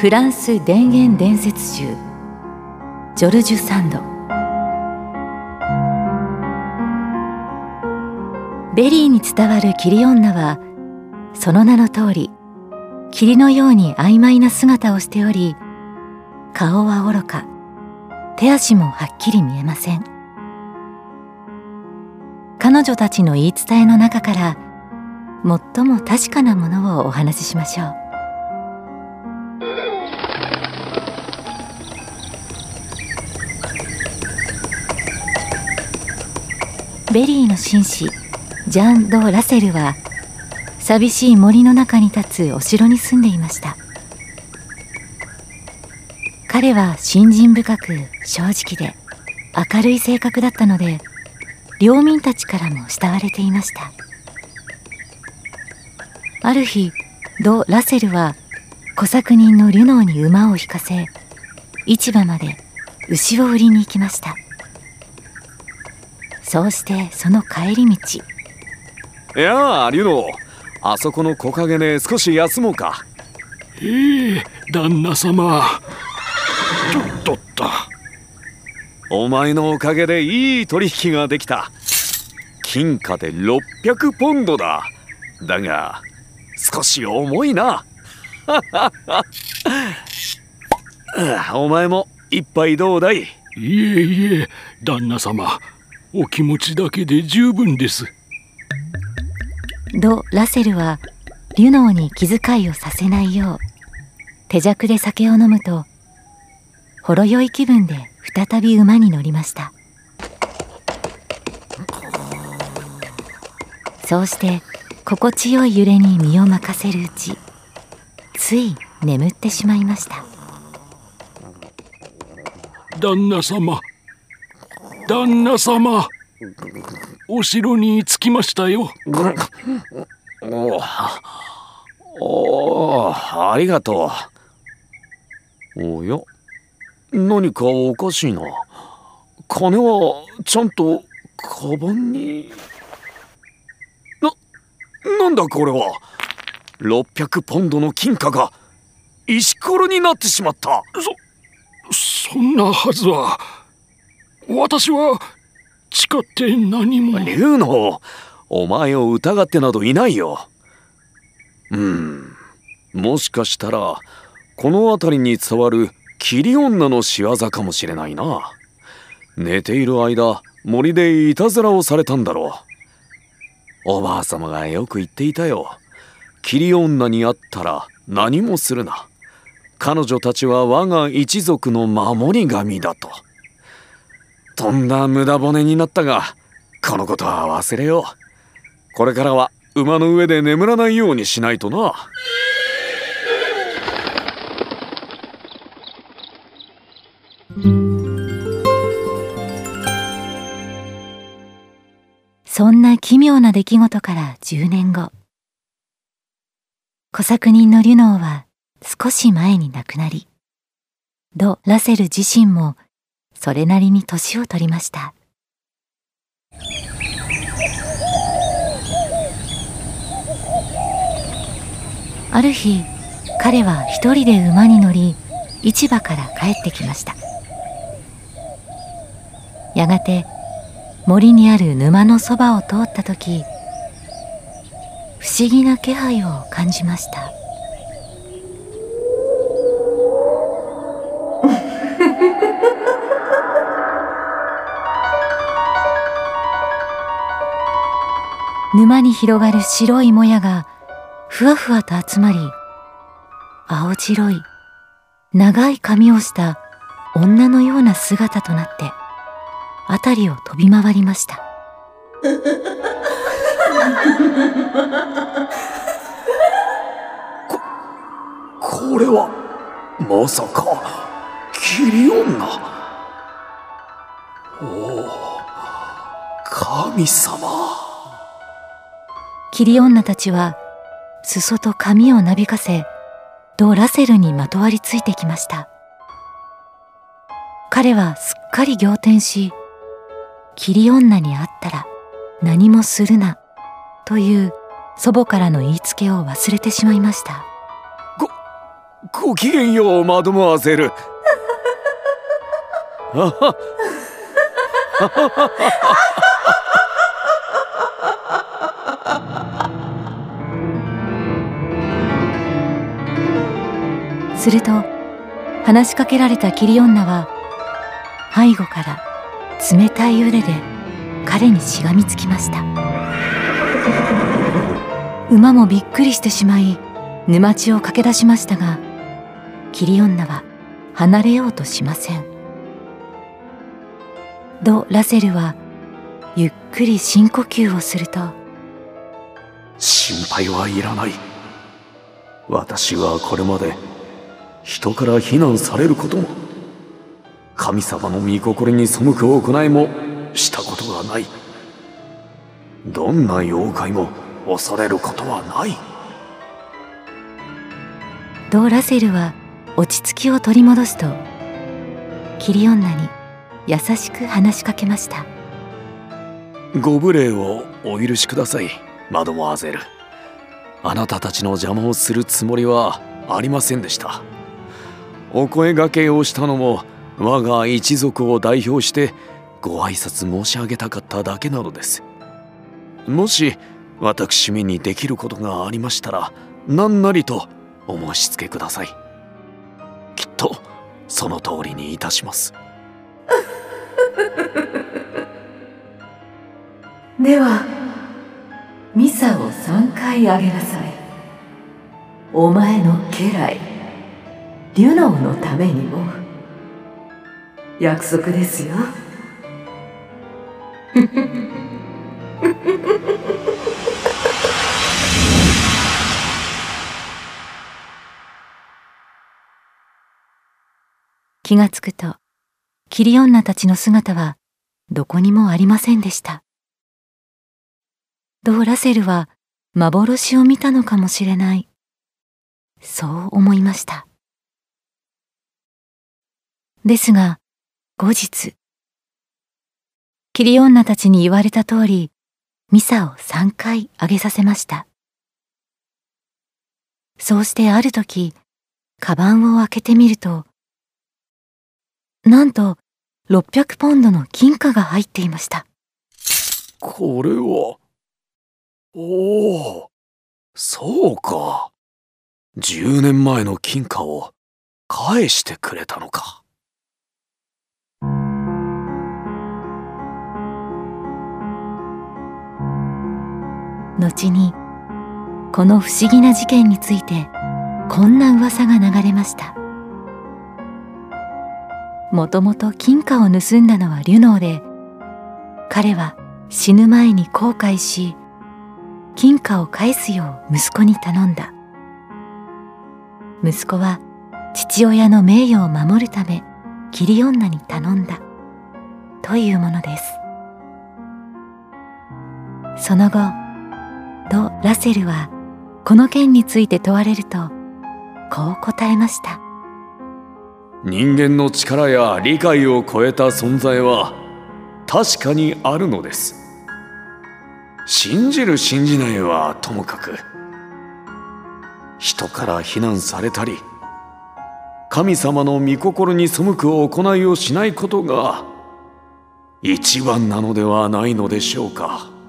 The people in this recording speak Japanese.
フランス田園伝説集ジョルジュ・サンド。ベリーに伝わる霧女はその名の通り霧のように曖昧な姿をしており顔はおろか手足もはっきり見えません。彼女たちの言い伝えの中から最も確かなものをお話ししましょう。ベリーの紳士ジャン・ド・ラセルは寂しい森の中に立つお城に住んでいました。彼は信心深く正直で明るい性格だったので領民たちからも慕われていました。ある日ド・ラセルは小作人のリュノーに馬を引かせ市場まで牛を売りに行きました。そうしてその帰り道。いやあリュノあそこの木陰で少し休もうか。ええ旦那様。ちょっとった。お前のおかげでいい取引ができた。金貨で600ポンドだ。だが少し重いな。お前も一杯どうだい？いえいえ旦那様お気持ちだけで十分です。ド・ラセルはリュノーに気遣いをさせないよう手酌で酒を飲むとほろ酔い気分で再び馬に乗りました。そうして心地よい揺れに身を任せるうちつい眠ってしまいました。旦那様旦那様。お城に着きましたよ。おおありがとう。おや何かおかしいな。金はちゃんとカバンに。ななんだこれは。600ポンドの金貨が石ころになってしまった。そそんなはずは私は誓って何も。竜のお前を疑ってなどいないよ。うん。もしかしたらこの辺りに伝わる霧女の仕業かもしれないな。寝ている間森でいたずらをされたんだろう。おばあ様がよく言っていたよ。霧女に会ったら何もするな。彼女たちは我が一族の守り神だと。とんだ無駄骨になったがこのことは忘れよう。これからは馬の上で眠らないようにしないとな。そんな奇妙な出来事から10年後小作人のリュノーは少し前に亡くなりド・ラセル自身もそれなりに年を取りました。ある日彼は一人で馬に乗り市場から帰ってきました。やがて森にある沼のそばを通った時不思議な気配を感じました。沼に広がる白いもやがふわふわと集まり青白い長い髪をした女のような姿となって辺りを飛び回りました。ここれはまさか霧女おお神様。霧女たちは裾と髪をなびかせド・ラセルにまとわりついてきました。彼はすっかり仰天し霧女に会ったら何もするなという祖母からの言いつけを忘れてしまいました。ごきげんようマドモアゼル すると話しかけられたキリ女は背後から冷たい腕で彼にしがみつきました。馬もびっくりしてしまい沼地を駆け出しましたがキリ女は離れようとしません。ド・ラセルはゆっくり深呼吸をすると心配はいらない。私はこれまで人から非難されることも神様の御心に背く行いもしたことがない。どんな妖怪も恐れることはない。ド・ラセルは落ち着きを取り戻すとキリ女に優しく話しかけました。ご無礼をお許しくださいマドモアゼル。あなたたちの邪魔をするつもりはありませんでしたお声がけをしたのも我が一族を代表してご挨拶申し上げたかっただけなのです。もし私めにできることがありましたら何なりとお申し付けください。きっとその通りにいたします。ではミサを3回あげなさい。お前の家来。リュノーのためにも。約束ですよ。気がつくとキリ女たちの姿はどこにもありませんでした。ドーラセルは幻を見たのかもしれない。そう思いました。ですが後日キリ女たちに言われた通りミサを3回あげさせました。そうしてある時カバンを開けてみるとなんと600ポンドの金貨が入っていました。これはおおそうか。10年前の金貨を返してくれたのか。後にこの不思議な事件についてこんな噂が流れました。もともと金貨を盗んだのはリュノーで彼は死ぬ前に後悔し金貨を返すよう息子に頼んだ。息子は父親の名誉を守るためキリ女に頼んだ。というものです。その後ド・ラセルはこの件について問われるとこう答えました。人間の力や理解を超えた存在は確かにあるのです。信じる信じないはともかく人から非難されたり神様の御心に背く行いをしないことが一番なのではないのでしょうか。